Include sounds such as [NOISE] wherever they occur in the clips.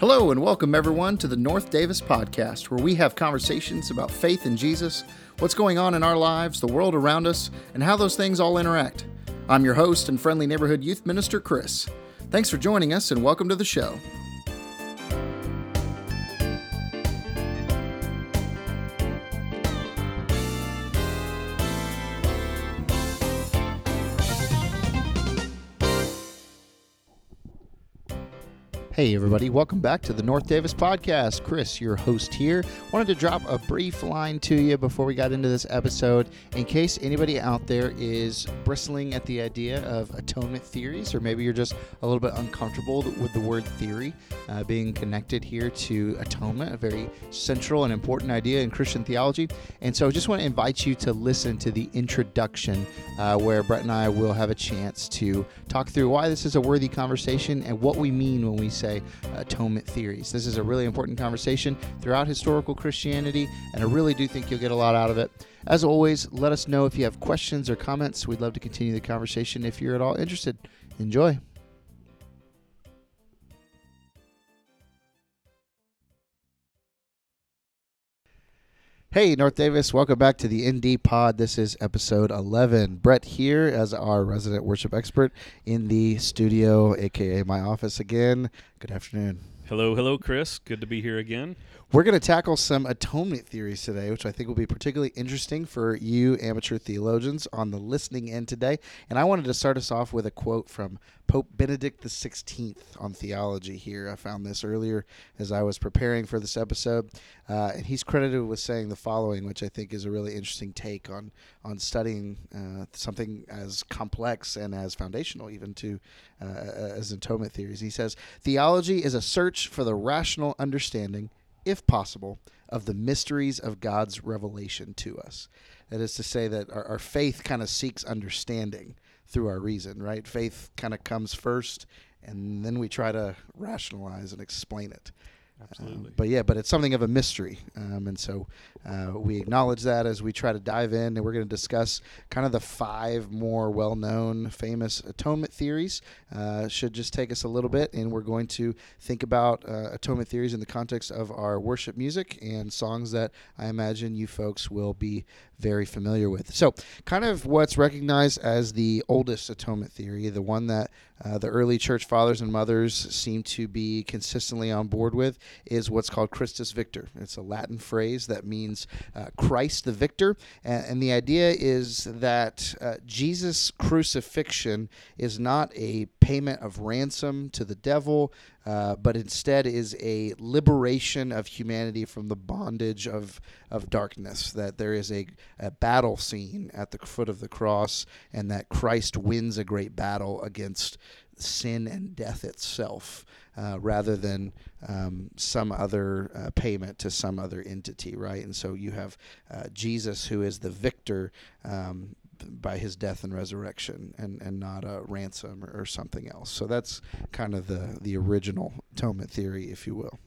Hello, and welcome everyone to the North Davis Podcast, where we have conversations about faith in Jesus, what's going on in our lives, the world around us, and how those things all interact. I'm your host and friendly neighborhood youth minister, Chris. Thanks for joining us, and welcome to the show. Hey, everybody, welcome back to the North Davis Podcast. Chris, your host here. Wanted to drop a brief line to you before we got into this episode in case anybody out there is bristling at the idea of atonement theories, or maybe you're just a little bit uncomfortable with the word theory uh, being connected here to atonement, a very central and important idea in Christian theology. And so I just want to invite you to listen to the introduction uh, where Bret and I will have a chance to talk through why this is a worthy conversation and what we mean when we say say, atonement theories. This is a really important conversation throughout historical Christianity, and I really do think you'll get a lot out of it. As always, let us know if you have questions or comments. We'd love to continue the conversation if you're at all interested. Enjoy. Hey, North Davis, welcome back to the ND Pod. This is episode 11. Bret here as our resident worship expert in the studio, aka my office again. Good afternoon. Hello, hello, Chris. Good to be here again. We're going to tackle some atonement theories today, which I think will be particularly interesting for you amateur theologians on the listening end today. And I wanted to start us off with a quote from Pope Benedict XVI on theology here. I found this earlier as I was preparing for this episode. Uh, and he's credited with saying the following, which I think is a really interesting take on, on studying uh, something as complex and as foundational, even to uh, as atonement theories. He says, Theology is a search for the rational understanding if possible, of the mysteries of God's revelation to us. That is to say, that our, our faith kind of seeks understanding through our reason, right? Faith kind of comes first, and then we try to rationalize and explain it. Absolutely. Um, but yeah, but it's something of a mystery. Um, and so uh, we acknowledge that as we try to dive in, and we're going to discuss kind of the five more well known, famous atonement theories. Uh, should just take us a little bit, and we're going to think about uh, atonement theories in the context of our worship music and songs that I imagine you folks will be very familiar with. So, kind of what's recognized as the oldest atonement theory, the one that uh, the early church fathers and mothers seem to be consistently on board with, is what's called Christus Victor. It's a Latin phrase that means uh, Christ the victor. And, and, the idea is that uh, Jesus' crucifixion is not a payment of ransom to the devil, uh, but instead is a liberation of humanity from the bondage of, of darkness. That there is a, a battle scene at the foot of the cross, and that Christ wins a great battle against sin and death itself uh, rather than um, some other uh, payment to some other entity, right? And so you have uh, Jesus, who is the victor um, by his death and resurrection, and, and not a ransom or, or something else. So that's kind of the, the original atonement theory, if you will.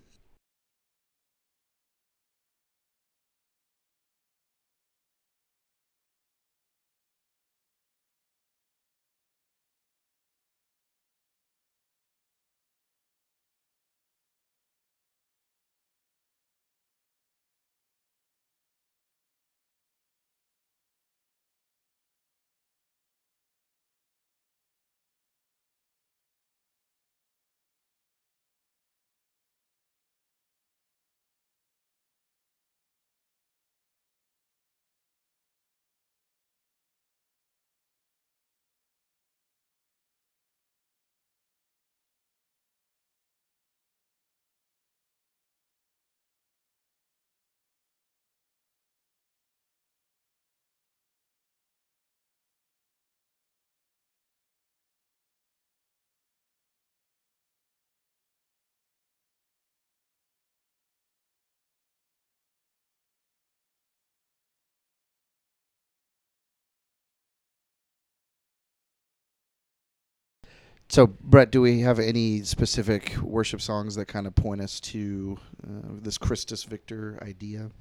So, Bret, do we have any specific worship songs that kind of point us to uh, this Christus Victor idea?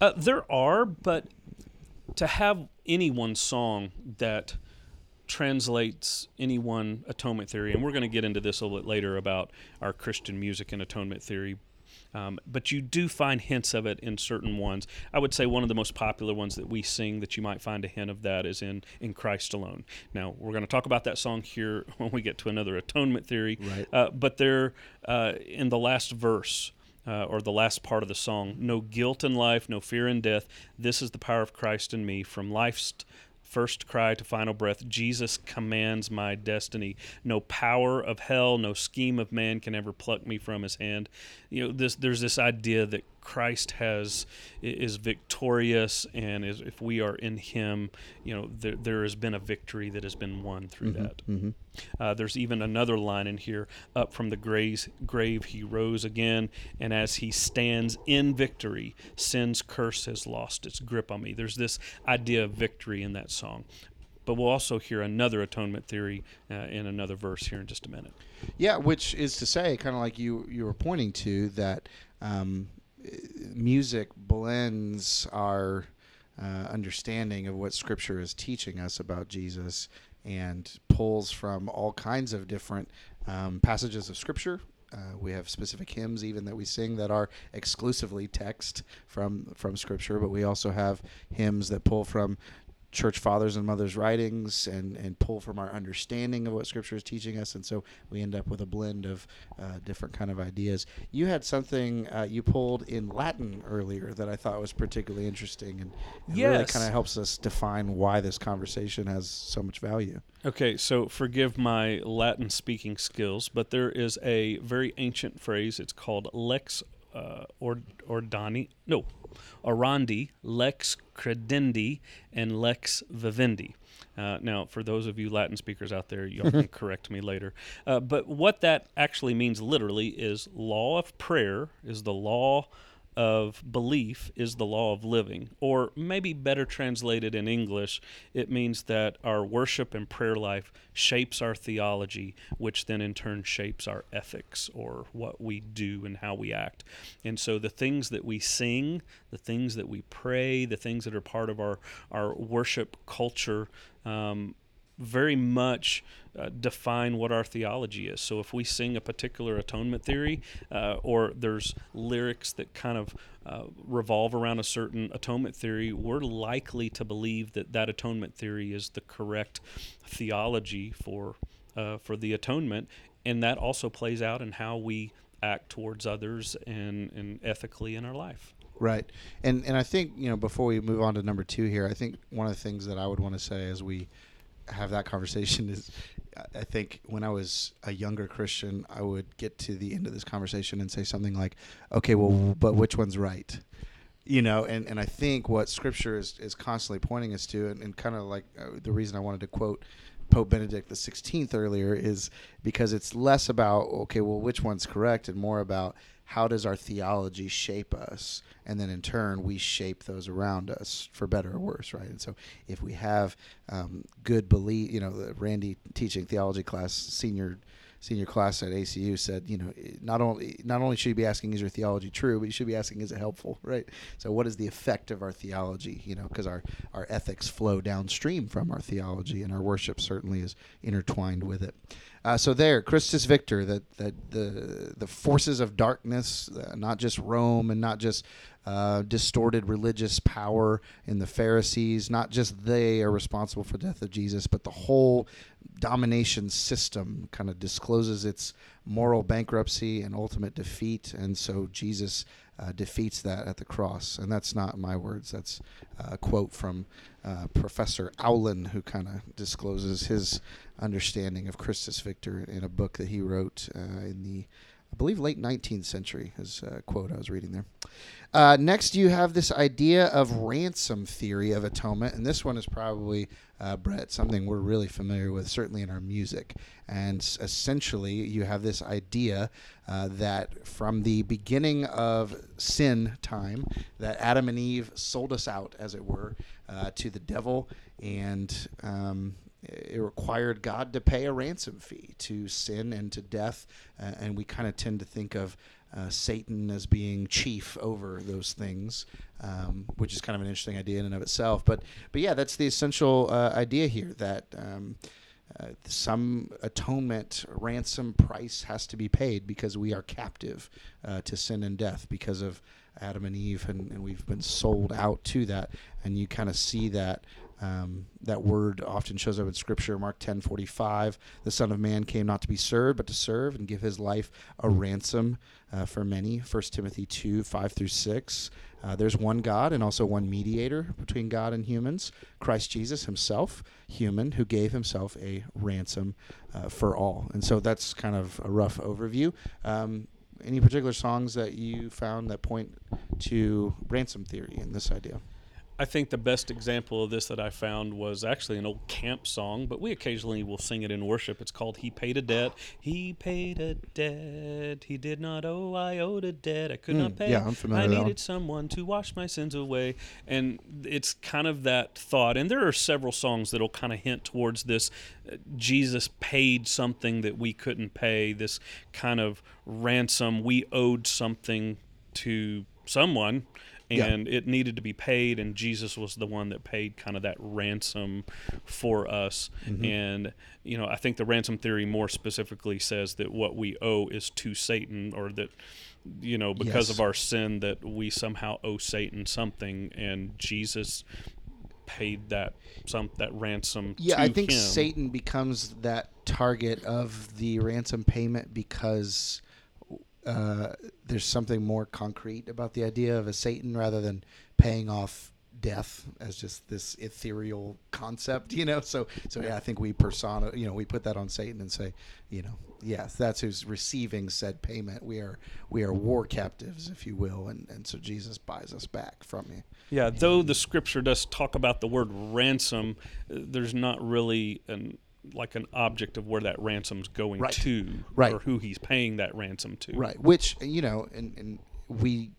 Uh, there are, but to have any one song that translates any one atonement theory, and we're going to get into this a little bit later about our Christian music and atonement theory. Um, but you do find hints of it in certain ones. I would say one of the most popular ones that we sing that you might find a hint of that is in "In Christ Alone." Now we're going to talk about that song here [LAUGHS] when we get to another atonement theory. Right. Uh, but there, uh, in the last verse, uh, or the last part of the song no guilt in life no fear in death this is the power of christ in me from life's first cry to final breath jesus commands my destiny. No power of hell no scheme of man can ever pluck me from his hand. You know this there's this idea that christ has is victorious and is, if we are in him you know there, there has been a victory that has been won through that Mm-hmm. uh, there's even another line in here up from the graves, grave he rose again, and as he stands in victory, sin's curse has lost its grip on me. There's this idea of victory in that song. But we'll also hear another atonement theory uh, in another verse here in just a minute. Yeah, which is to say, kind of like you you were pointing to that um, music blends our uh, understanding of what Scripture is teaching us about Jesus and pulls from all kinds of different um, passages of Scripture. Uh, we have specific hymns even that we sing that are exclusively text from from Scripture, but we also have hymns that pull from church fathers and mothers writings and, and pull from our understanding of what scripture is teaching us. And so we end up with a blend of uh, different kind of ideas. You had something uh, you pulled in latin earlier that i thought was particularly interesting and, and really kind of helps us define why this conversation has so much value. Okay, so forgive my Latin speaking skills, but there is a very ancient phrase. It's called lex uh, or, ordani, no, orandi, lex credendi, and lex vivendi. Uh, now, for those of you Latin speakers out there, you can [LAUGHS] correct me later. Uh, but what that actually means literally is law of prayer is the law of belief is the law of living. Or maybe better translated in English, it means that our worship and prayer life shapes our theology, which then in turn shapes our ethics or what we do and how we act. And so the things that we sing, the things that we pray, the things that are part of our, our worship culture, um, very much uh, define what our theology is. So if we sing a particular atonement theory, uh, or there's lyrics that kind of uh, revolve around a certain atonement theory, we're likely to believe that that atonement theory is the correct theology for uh, for the atonement, and that also plays out in how we act towards others and, and ethically in our life. Right, and and I think you know before we move on to number two here, I think one of the things that I would want to say as we have that conversation is, I- think when I was a younger Christian, I would get to the end of this conversation and say something like, "Okay, well, but which one's right?" You know, and, and I think what Scripture is, is constantly pointing us to, and, and kind of like uh, the reason I wanted to quote Pope Benedict the Sixteenth earlier is because it's less about okay, well, which one's correct, and more about how does our theology shape us, and then in turn we shape those around us for better or worse, right? And so if we have um, good belief, you know, the Randy teaching theology class senior senior class at ACU said, you know, not only not only should you be asking is your theology true, but you should be asking is it helpful, [LAUGHS] right? So what is the effect of our theology? You know, because our our ethics flow downstream from our theology, and our worship certainly is intertwined with it. Uh, so there, Christus Victor, that that the the forces of darkness, uh, not just Rome and not just uh, distorted religious power in the Pharisees, not just they are responsible for death of Jesus, but the whole domination system kind of discloses its moral bankruptcy and ultimate defeat, and so Jesus uh, defeats that at the cross. And that's not my words; that's a quote from uh, Professor Aulén, who kind of discloses his understanding of Christus Victor in a book that he wrote uh, in the, I believe, late 19th century. Is a quote I was reading there. Uh, next, you have this idea of ransom theory of atonement, and this one is probably, uh, Bret, something we're really familiar with, certainly in our music. And essentially, you have this idea uh, that from the beginning of sin time, that Adam and Eve sold us out, as it were, uh, to the devil, and um, it required God to pay a ransom fee to sin and to death. Uh, and we kind of tend to think of uh, Satan as being chief over those things, um, which is kind of an interesting idea in and of itself. But but yeah, that's the essential uh, idea here that. Um, uh, some atonement ransom price has to be paid because we are captive uh, to sin and death because of Adam and Eve, and, and we've been sold out to that. And you kind of see that um, that word often shows up in Scripture. Mark ten forty five: The Son of Man came not to be served, but to serve and give His life a ransom uh, for many. First Timothy two five through six. Uh, there's one God and also one mediator between God and humans, Christ Jesus Himself, human, who gave Himself a ransom uh, for all. And so that's kind of a rough overview. Um, any particular songs that you found that point to ransom theory and this idea? I think the best example of this that I found was actually an old camp song, but we occasionally will sing it in worship. It's called He Paid a Debt. He paid a debt. He did not owe. I owed a debt. I could mm, not pay. Yeah, I'm familiar I needed someone to wash my sins away. And it's kind of that thought. And there are several songs that'll kind of hint towards this Jesus paid something that we couldn't pay, this kind of ransom. We owed something to someone and yeah. it needed to be paid and jesus was the one that paid kind of that ransom for us mm-hmm. and you know i think the ransom theory more specifically says that what we owe is to satan or that you know because yes. of our sin that we somehow owe satan something and jesus paid that some that ransom yeah i think him. satan becomes that target of the ransom payment because uh, there's something more concrete about the idea of a Satan rather than paying off death as just this ethereal concept, you know. So, so yeah, I think we persona, you know, we put that on Satan and say, you know, yes, that's who's receiving said payment. We are we are war captives, if you will, and and so Jesus buys us back from you. Yeah, though the scripture does talk about the word ransom, uh, there's not really an like an object of where that ransom's going right. to, right. or who he's paying that ransom to. Right. Which you know, and, and we,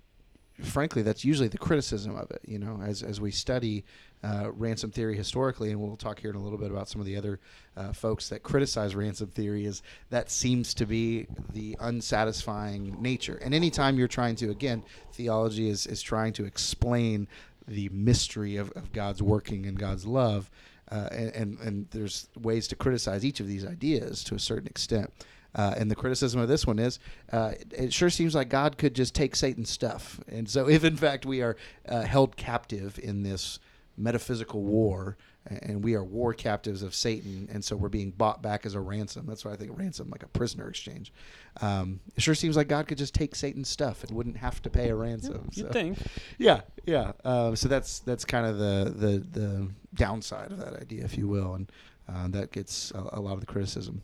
frankly, that's usually the criticism of it. You know, as as we study uh, ransom theory historically, and we'll talk here in a little bit about some of the other uh, folks that criticize ransom theory, is that seems to be the unsatisfying nature. And anytime you're trying to, again, theology is is trying to explain the mystery of, of God's working and God's love uh, and, and, and there's ways to criticize each of these ideas to a certain extent. Uh, and the criticism of this one is uh, it sure seems like God could just take Satan's stuff. And so, if in fact we are uh, held captive in this metaphysical war, and we are war captives of Satan, and so we're being bought back as a ransom. That's why I think ransom, like a prisoner exchange. Um, it sure seems like God could just take Satan's stuff and wouldn't have to pay a ransom. Yeah, you so, think? Yeah, yeah. Uh, so that's that's kind of the the the downside of that idea, if you will, and uh, that gets a, a, lot of the criticism.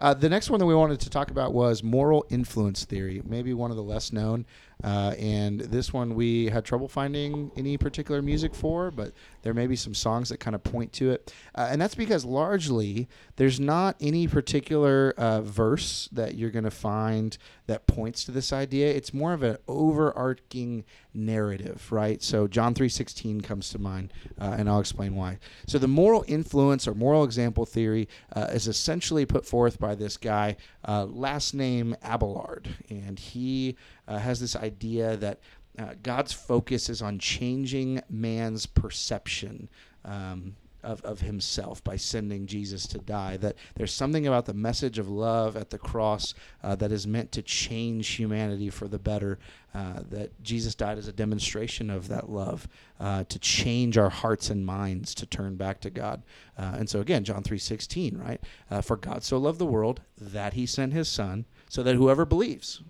Uh, the next one that we wanted to talk about was moral influence theory, maybe one of the less known. Uh, and this one we had trouble finding any particular music for, but there may be some songs that kind of point to it. Uh, and that's because largely there's not any particular uh, verse that you're going to find that points to this idea. It's more of an overarching narrative, right? So John 3:16 comes to mind, uh, and I'll explain why. So the moral influence or moral example theory uh, is essentially put forth by this guy, last name Abelard, and he uh, has this idea that uh, God's focus is on changing man's perception um, of, of himself by sending Jesus to die. That there's something about the message of love at the cross uh, that is meant to change humanity for the better. Uh, that Jesus died as a demonstration of that love uh, to change our hearts and minds to turn back to God. Uh, and so again, John 3:16, right? Uh, for God so loved the world that He sent His Son, so that whoever believes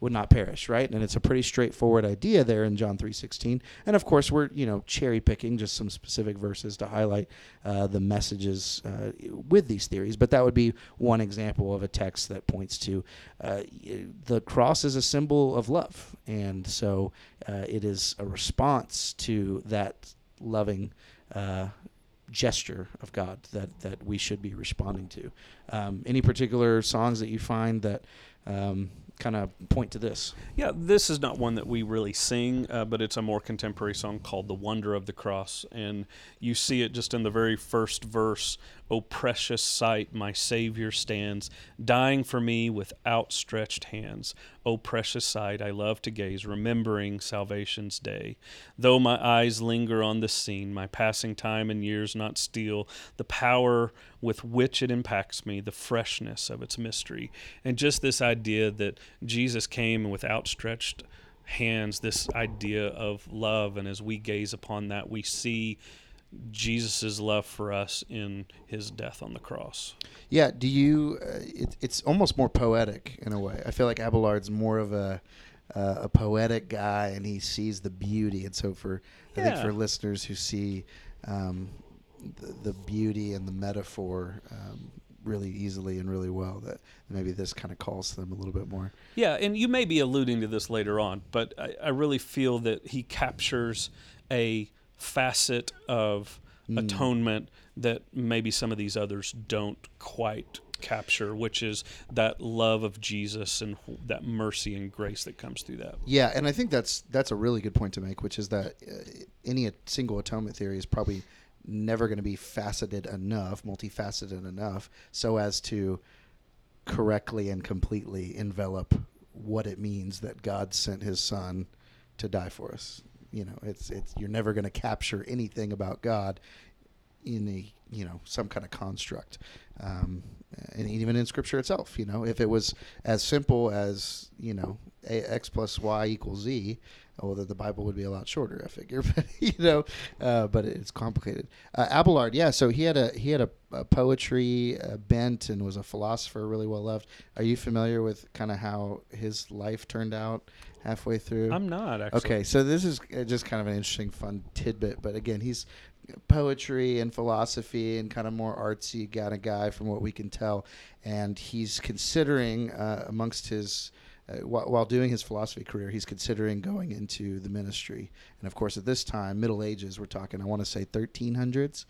would not perish, right? And it's a pretty straightforward idea there in John 3:16. And of course, we're you know cherry picking just some specific verses to highlight uh, the messages uh, with these theories. But that would be one example of a text that points to uh, the cross is a symbol of love, and so uh, it is a response to that loving uh, gesture of God that that we should be responding to. Um, any particular songs that you find that um, kind of point to this. Yeah, this is not one that we really sing, uh, but it's a more contemporary song called The Wonder of the Cross. And you see it just in the very first verse O precious sight, my Savior stands, dying for me with outstretched hands. O precious sight, I love to gaze, remembering salvation's day. Though my eyes linger on the scene, my passing time and years not steal the power with which it impacts me, the freshness of its mystery. And just this idea that Jesus came with outstretched hands, this idea of love. And as we gaze upon that, we see Jesus' love for us in his death on the cross. Yeah, do you? Uh, it, it's almost more poetic in a way. I feel like Abelard's more of a uh, a poetic guy, and he sees the beauty. And so, for I think for listeners who see um, the, the beauty and the metaphor um, really easily and really well, that maybe this kind of calls to them a little bit more. Yeah, and you may be alluding to this later on, but I, I really feel that he captures a facet of atonement that maybe some of these others don't quite capture, which is that love of Jesus and that mercy and grace that comes through that. Yeah, and I think that's that's a really good point to make, which is that uh, any single atonement theory is probably never going to be faceted enough, multifaceted enough, so as to correctly and completely envelop what it means that God sent His Son to die for us. You know, it's it's you're never going to capture anything about God in a you know some kind of construct, um, and even in Scripture itself. You know, if it was as simple as you know a, x plus y equals z, well, the Bible would be a lot shorter. I figure, [LAUGHS] but you know, uh, but it's complicated. Uh, Abelard, yeah. So he had a he had a, a poetry uh, bent and was a philosopher, really well loved. Are you familiar with kind of how his life turned out halfway through? I'm not actually. Okay, so this is uh, just kind of an interesting, fun tidbit. But again, he's poetry and philosophy and kind of more artsy kind of guy, from what we can tell. And he's considering, uh, amongst his, uh, while, doing his philosophy career, he's considering going into the ministry. And of course, at this time, Middle Ages, we're talking, I want to say 1300s.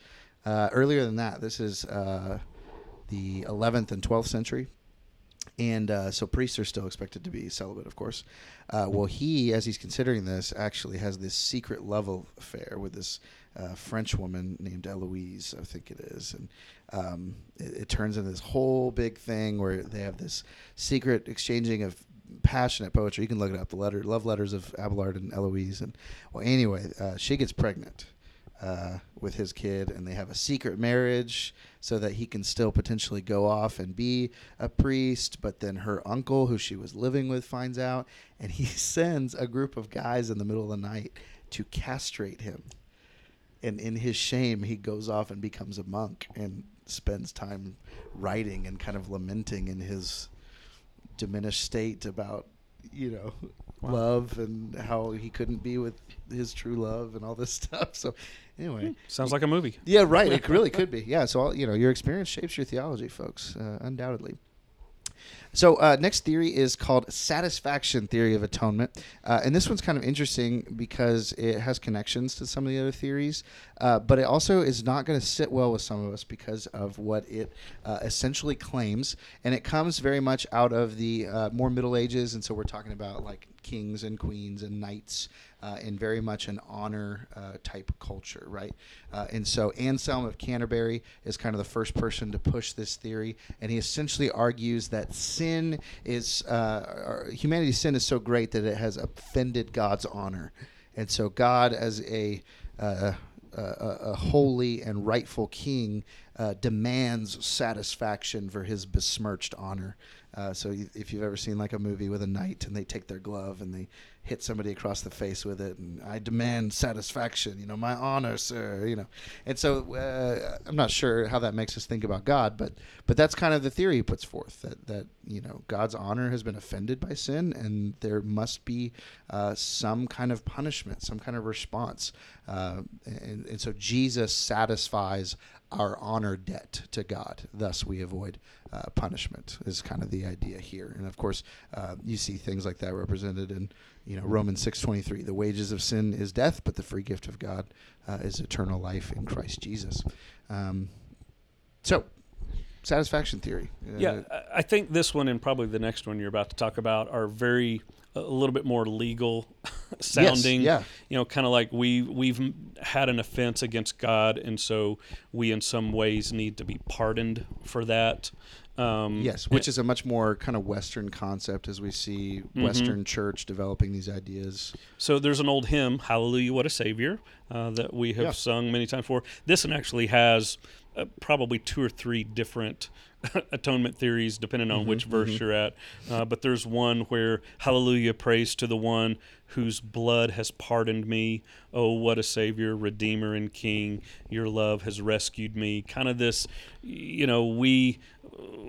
Uh, earlier than that, this is uh, the 11th and 12th century and uh, so priests are still expected to be celibate, of course. Uh, well, he, as he's considering this, actually has this secret love affair with this uh, French woman named Eloise, I think it is, and um, it, it turns into this whole big thing where they have this secret exchanging of passionate poetry. You can look it up, the letter, love letters of Abelard and Eloise, and well, anyway, uh, she gets pregnant uh, with his kid, and they have a secret marriage so that he can still potentially go off and be a priest. But then her uncle, who she was living with, finds out, and he [LAUGHS] sends a group of guys in the middle of the night to castrate him. And in his shame, he goes off and becomes a monk and spends time writing and kind of lamenting in his diminished state about you know Wow. love and how he couldn't be with his true love and all this [LAUGHS] stuff. So anyway. Sounds like a movie. yeah right. It [LAUGHS] really could be. Yeah so all, you know your experience shapes your theology folks uh, undoubtedly so uh, next theory is called satisfaction theory of atonement, uh, and this one's kind of interesting because it has connections to some of the other theories, uh, but it also is not going to sit well with some of us because of what it uh, essentially claims, and it comes very much out of the uh, more Middle Ages, and so we're talking about like kings and queens and knights uh, in very much an honor uh, type culture, right? Uh, and so Anselm of Canterbury is kind of the first person to push this theory, and he essentially argues that sin is uh, humanity's sin is so great that it has offended God's honor, and so God, as a uh, a, a holy and rightful king uh, demands satisfaction for his besmirched honor. Uh, so if you've ever seen like a movie with a knight and they take their glove and they hit somebody across the face with it, and I demand satisfaction, you know, my honor, sir, you know, and so uh, I'm not sure how that makes us think about God, but but that's kind of the theory he puts forth that that you know God's honor has been offended by sin, and there must be uh, some kind of punishment, some kind of response, uh, and, and so Jesus satisfies our honor debt to God. Thus, we avoid uh, punishment. Is kind of the idea here, and of course, uh, you see things like that represented in you know Romans six twenty three. The wages of sin is death, but the free gift of God uh, is eternal life in Christ Jesus. Um, so, satisfaction theory. Uh, Yeah, I- I think this one and probably the next one you're about to talk about are very a little bit more legal [LAUGHS] sounding. yeah. You know, kind of like we we've had an offense against God, and so we in some ways need to be pardoned for that. Um, Yes, which is a much more kind of Western concept as we see Mm-hmm. Western church developing these ideas. So there's an old hymn, "Hallelujah, What a Savior," uh, that we have Yeah. sung many times before. This one actually has uh, probably two or three different [LAUGHS] atonement theories, depending on which verse you're at. Uh, but there's one where "Hallelujah, praise to the one whose blood has pardoned me. Oh, what a Savior, Redeemer, and King! Your love has rescued me." Kind of this, you know, we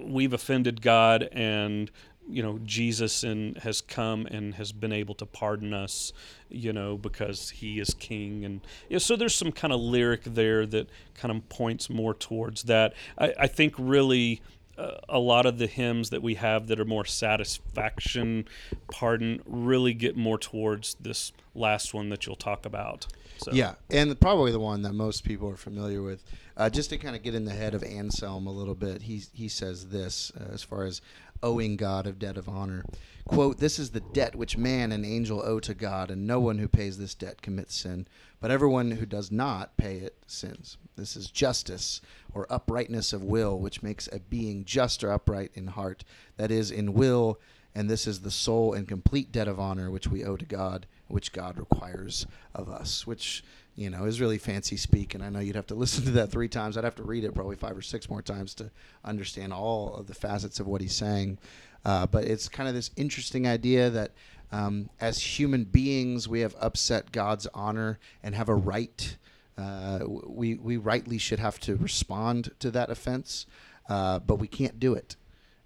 we've offended God and you know Jesus and has come and has been able to pardon us, you know, because He is King, and yeah, so there's some kind of lyric there that kind of points more towards that. I, I think really. Uh, a lot of the hymns that we have that are more satisfaction, pardon, really get more towards this last one that you'll talk about. So. Yeah, and probably the one that most people are familiar with. Uh, just to kind of get in the head of Anselm a little bit, he he says this uh, as far as owing God of debt of honor. Quote, This is the debt which man and angel owe to God, and no one who pays this debt commits sin, but everyone who does not pay it sins. This is justice or uprightness of will, which makes a being just or upright in heart, that is, in will, and this is the sole and complete debt of honor which we owe to God, which God requires of us, which you know is really fancy speak. And I know you'd have to [LAUGHS] listen to that three times. I'd have to read it probably five or six more times to understand all of the facets of what he's saying. Uh, but it's kind of this interesting idea that um, as human beings, we have upset God's honor and have a right. Uh, we we rightly should have to respond to that offense, uh, but we can't do it.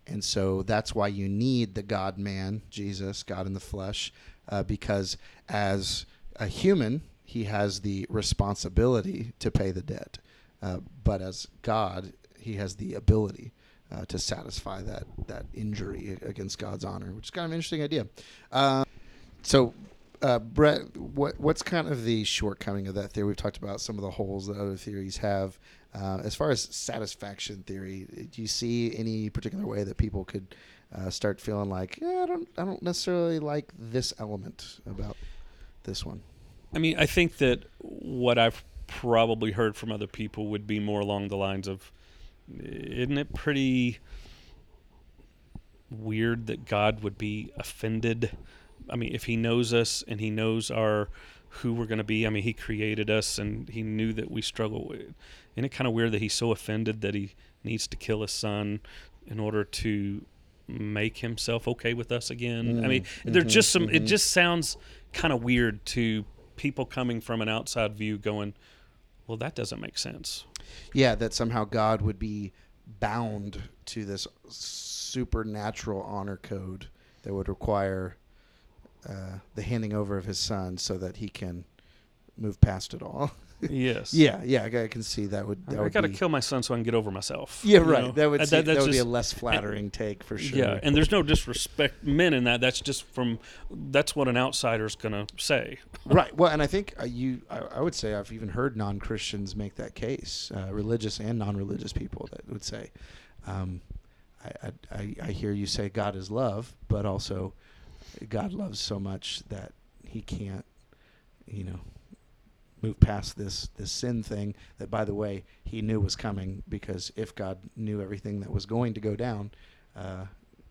And so that's why you need the God man, Jesus, God in the flesh, uh, because as a human, he has the responsibility to pay the debt. Uh, but as God, he has the ability uh, to satisfy that, that injury against God's honor, which is kind of an interesting idea. Uh, so, uh, Bret, what, what's kind of the shortcoming of that theory? We've talked about some of the holes that other theories have. Uh, as far as satisfaction theory, do you see any particular way that people could uh, start feeling like, yeah, I don't, I don't necessarily like this element about this one? I mean, I think that what I've probably heard from other people would be more along the lines of, isn't it pretty weird that God would be offended? I mean, if He knows us and He knows our who we're going to be. I mean, He created us and He knew that we struggle with. Isn't it kind of weird that He's so offended that He needs to kill His Son in order to make Himself okay with us again? I mean, mm-hmm. there's just mm-hmm. some. It mm-hmm. just sounds kind of weird to people coming from an outside view, going, "Well, that doesn't make sense." Yeah, that somehow God would be bound to this supernatural honor code that would require uh, the handing over of his son so that he can move past it all. [LAUGHS] Yes. yeah, yeah, I can see that would. That I would got to be, kill my son so I can get over myself. Yeah, right. know? That would Uh, see, that, that's would be a less flattering take for sure. Yeah, and there's no disrespect men in that. That's just from that's what an outsider's gonna say. [LAUGHS] right. Well, and I think uh, you, I, I would say, I've even heard non Christians make that case, uh, religious and non religious people that would say, um, I, I, I hear you say God is love, but also God loves so much that he can't, you know, move past this this sin thing that by the way he knew was coming because if God knew everything that was going to go down uh,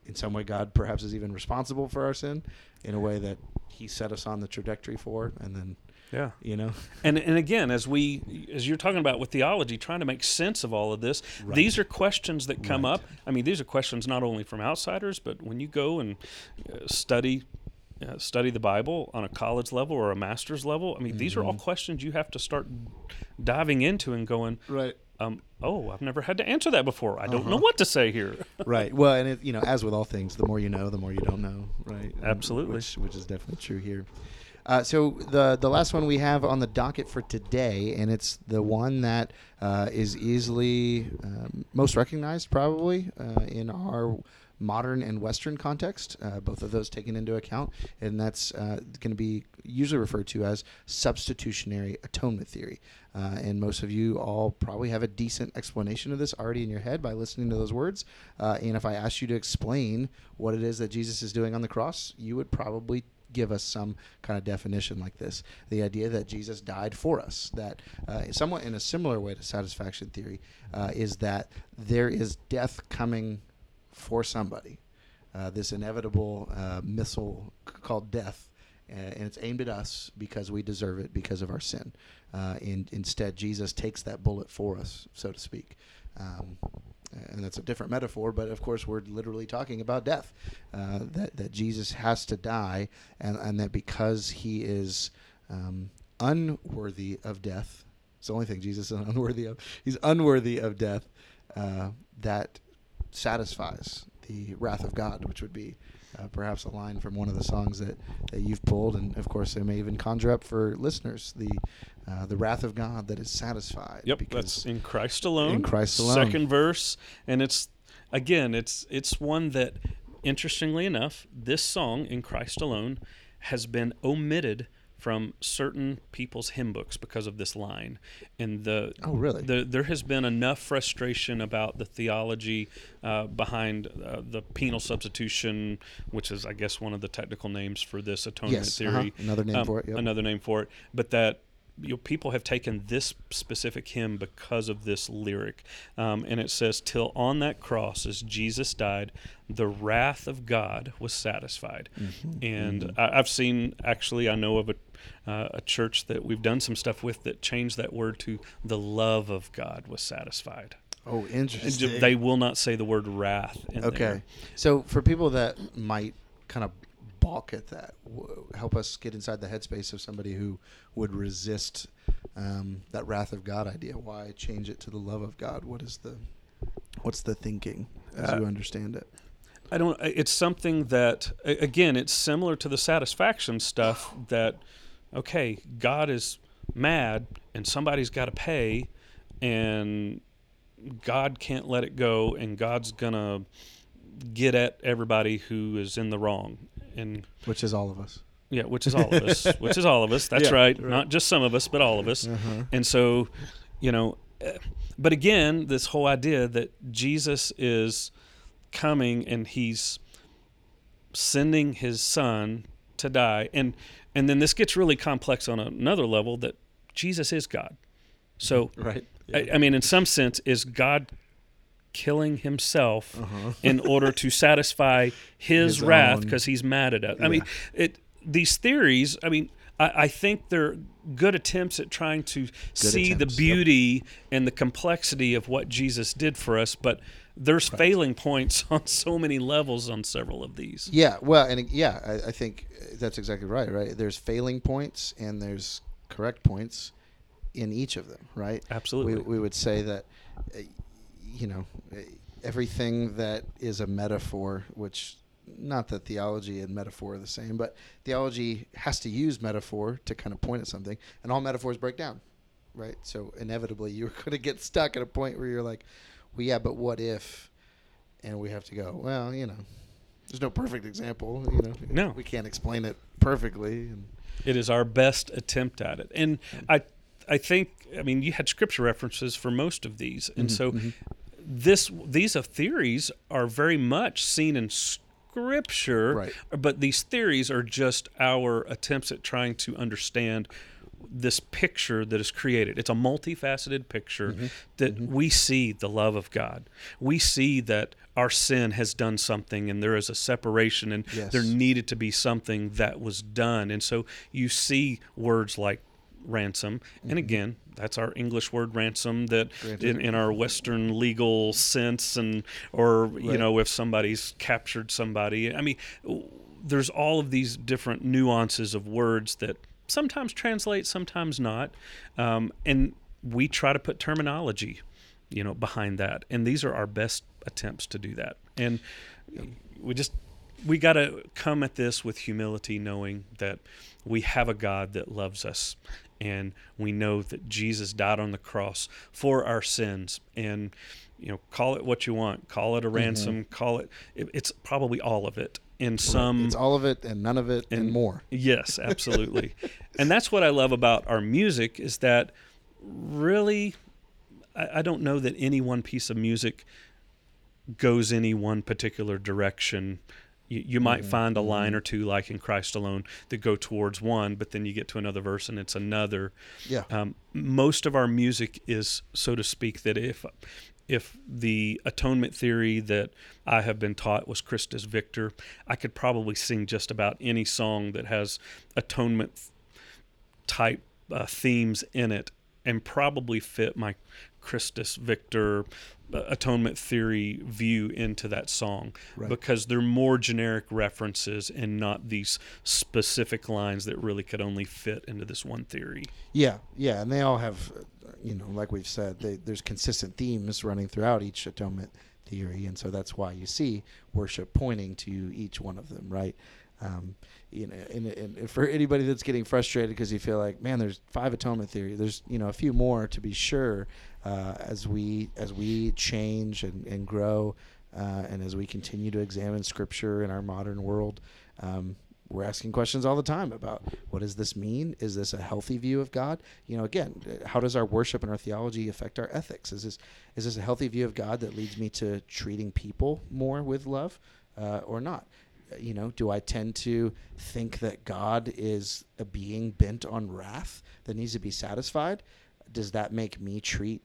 in some way God perhaps is even responsible for our sin in a way that he set us on the trajectory for and then Yeah. you know And and again, as we as you're talking about with theology, trying to make sense of all of this, Right. these are questions that come Right. up. I mean, these are questions not only from outsiders, but when you go and uh, study. Uh, study the Bible on a college level or a master's level. I mean, these are all Mm-hmm. questions you have to start diving into and going, right um, "Oh, I've never had to answer that before. I don't know Uh-huh. what to say here." [LAUGHS] right well and it, you know as with all things the more you know the more you don't know right And Absolutely. which, which is definitely true here Uh, so the the last one we have on the docket for today, and it's the one that uh, is easily um, most recognized, probably uh, in our modern and Western context, uh, both of those taken into account, and that's uh, going to be usually referred to as substitutionary atonement theory. Uh, and most of you all probably have a decent explanation of this already in your head by listening to those words. Uh, and if I asked you to explain what it is that Jesus is doing on the cross, you would probably give us some kind of definition like this the idea that jesus died for us that uh, somewhat in a similar way to satisfaction theory uh, is that there is death coming for somebody. Uh, this inevitable uh, missile called death, uh, and it's aimed at us because we deserve it because of our sin. Uh, and instead, Jesus takes that bullet for us, so to speak. Um, and that's a different metaphor, but of course, we're literally talking about death. Uh, that that Jesus has to die, and and that because he is um, unworthy of death, it's the only thing Jesus is [LAUGHS] unworthy of. He's unworthy of death. Uh, that satisfies the wrath of God, which would be uh, perhaps a line from one of the songs that, that you've pulled, and of course, it may even conjure up for listeners the uh, the wrath of God that is satisfied. Yep, that's in Christ alone. In Christ alone. Second verse, and it's again, it's it's one that, interestingly enough, this song in Christ alone has been omitted from certain people's hymn books because of this line. And the Oh, really? the, there has been enough frustration about the theology uh, behind uh, the penal substitution, which is, I guess, one of the technical names for this atonement Yes, theory. uh-huh. Another name Um, for it, yep. Another name for it. But that you know, people have taken this specific hymn because of this lyric. Um, and it says, Till on that cross, as Jesus died, the wrath of God was satisfied. Mm-hmm. And I, I've seen, actually, I know of a, uh, a church that we've done some stuff with that changed that word to the love of God was satisfied. oh, interesting. they will not say the word wrath. In Okay. there. So for people that might kind of balk at that, w- help us get inside the headspace of somebody who would resist um, that wrath of God idea. Why change it to the love of God? What is the what's the thinking as Uh, you understand it? I don't. It's something that again, it's similar to the satisfaction stuff. That okay, God is mad, and somebody's got to pay, and God can't let it go, and God's gonna get at everybody who is in the wrong, and Which is all of us. yeah, which is all of us, [LAUGHS] which is all of us. That's Yeah, right. right. not just some of us, but all of us. Uh-huh. And so, you know, eh, but again, this whole idea that Jesus is coming and he's sending his son to die and and then this gets really complex on another level that Jesus is God. So Right. I, I mean in some sense is God killing himself Uh-huh. in order to satisfy [LAUGHS] his, His wrath because he's mad at us. I mean, it these theories. I mean, I, I think they're good attempts at trying to see attempts, the yep. beauty and the complexity of what Jesus did for us, but there's failing points [LAUGHS] on so many levels on several of these. Yeah, well, and yeah, I, I think that's exactly right. Right, there's failing points and there's correct points in each of them. Right. Absolutely. We, we would say that, uh, you know, everything that is a metaphor, which not that theology and metaphor are the same, but theology has to use metaphor to kind of point at something, and all metaphors break down, right? So inevitably, you're [LAUGHS] going to get stuck at a point where you're like, well, yeah, but what if? And we have to go, well, you know, there's no perfect example, you know. No. we can't explain it perfectly. And, It is our best attempt at it. And I I think I mean you had scripture references for most of these. And mm-hmm, so mm-hmm. This these theories are very much seen in scripture, Right. but these theories are just our attempts at trying to understand this picture that is created. It's a multifaceted picture Mm-hmm. that we see the love of God. We see that our sin has done something and there is a separation and Yes. there needed to be something that was done. And so you see words like ransom. And again, that's our English word ransom that Mm-hmm. In, in our Western legal sense and or you know if somebody's captured somebody. I mean there's all of these different nuances of words that sometimes translate, sometimes not. Um, and we try to put terminology, you know, behind that. And these are our best attempts to do that. And we just we got to come at this with humility, knowing that we have a God that loves us, and we know that Jesus died on the cross for our sins. And you know, call it what you want, call it a mm-hmm. ransom, call it, it. It's probably all of it. In some, It's all of it and none of it and, And- more. Yes, [LAUGHS] absolutely. and that's what I love about our music is that really, I, I don't know that any one piece of music goes any one particular direction. You, you might find a line or two, like in Christ Alone, that go towards one, but then you get to another verse and it's another. Yeah. Um, most of our music is, so to speak, that if if the atonement theory that I have been taught was Christus Victor, I could probably sing just about any song that has atonement type uh, themes in it and probably fit my Christus Victor uh, atonement theory view into that song Right. because they're more generic references and not these specific lines that really could only fit into this one theory. Yeah, yeah, and they all have, uh, you know, like we've said, they, there's consistent themes running throughout each atonement theory, and so that's why you see worship pointing to each one of them, right? Um, you know, and, and and for anybody that's getting frustrated because you feel like, man, there's five atonement theory. There's you know a few more to be sure. Uh, as we as we change and, and grow, uh, and as we continue to examine Scripture in our modern world, um, we're asking questions all the time about what does this mean? Is this a healthy view of God? You know, again, how does our worship and our theology affect our ethics? Is this is this a healthy view of God that leads me to treating people more with love, uh, or not? You know, do I tend to think that God is a being bent on wrath that needs to be satisfied? Does that make me treat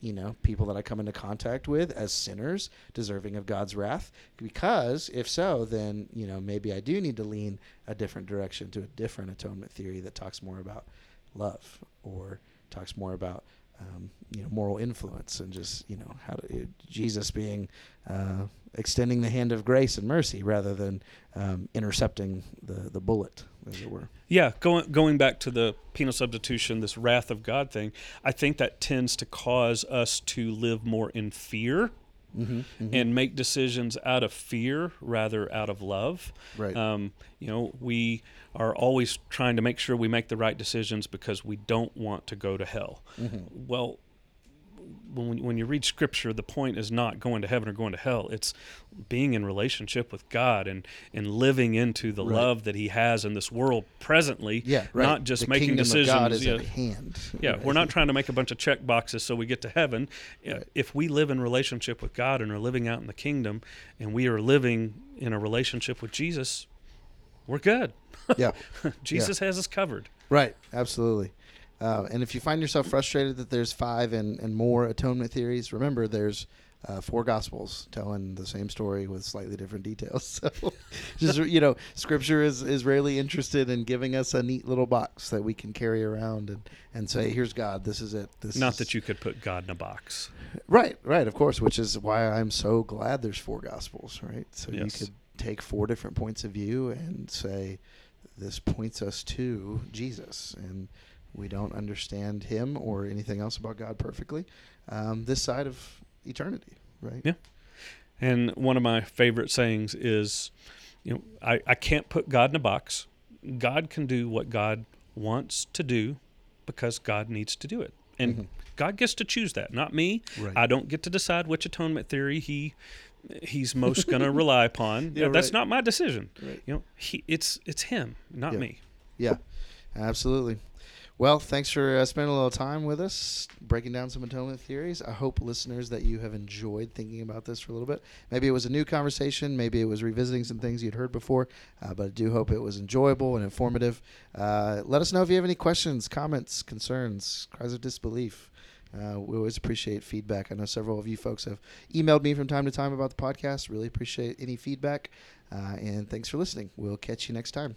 you know, people that I come into contact with as sinners deserving of God's wrath? Because if so, then, you know, maybe I do need to lean a different direction to a different atonement theory that talks more about love or talks more about, um, you know, moral influence and just, you know, how to, Jesus being, uh, extending the hand of grace and mercy rather than um, intercepting the, the bullet, as it were. Yeah, going going back to the penal substitution, this wrath of God thing, I think that tends to cause us to live more in fear Mm-hmm, and make decisions out of fear rather out of love. Right. Um, you know, we are always trying to make sure we make the right decisions because we don't want to go to hell. Mm-hmm. Well, when, when you read scripture, the point is not going to heaven or going to hell. It's being in relationship with God and, and living into the Right. love that He has in this world presently. yeah, right. Not just the making kingdom decisions. Of God is yeah, at hand. yeah, Right. we're not trying to make a bunch of check boxes so we get to heaven. If we live in relationship with God and are living out in the kingdom, and we are living in a relationship with Jesus, we're good. Yeah. [LAUGHS] Jesus has us covered. Right, absolutely. Uh, and if you find yourself frustrated that there's five and, and more atonement theories, remember there's uh, four gospels telling the same story with slightly different details. [LAUGHS] So, just you know, Scripture is, is rarely interested in giving us a neat little box that we can carry around and, and say, "Here's God. This is it." This Not is, that you could put God in a box. Right, right, of course, which is why I'm so glad there's four gospels, right? So you could take four different points of view and say this points us to Jesus and we don't understand him or anything else about God perfectly um, this side of eternity, right? Yeah. And one of my favorite sayings is, you know, I, I can't put God in a box. God can do what God wants to do because God needs to do it. And Mhm. God gets to choose that, not me. Right. I don't get to decide which atonement theory he he's most going [LAUGHS] to rely upon. Yeah, That's right. not my decision. Right. You know, he it's it's him, not Yeah. me. Yeah, absolutely. Well, thanks for uh, spending a little time with us, breaking down some atonement theories. I hope, listeners, that you have enjoyed thinking about this for a little bit. Maybe it was a new conversation, maybe it was revisiting some things you'd heard before, uh, but I do hope it was enjoyable and informative. Uh, let us know if you have any questions, comments, concerns, cries of disbelief. Uh, we always appreciate feedback. I know several of you folks have emailed me from time to time about the podcast. Really appreciate any feedback. Uh, and thanks for listening. We'll catch you next time.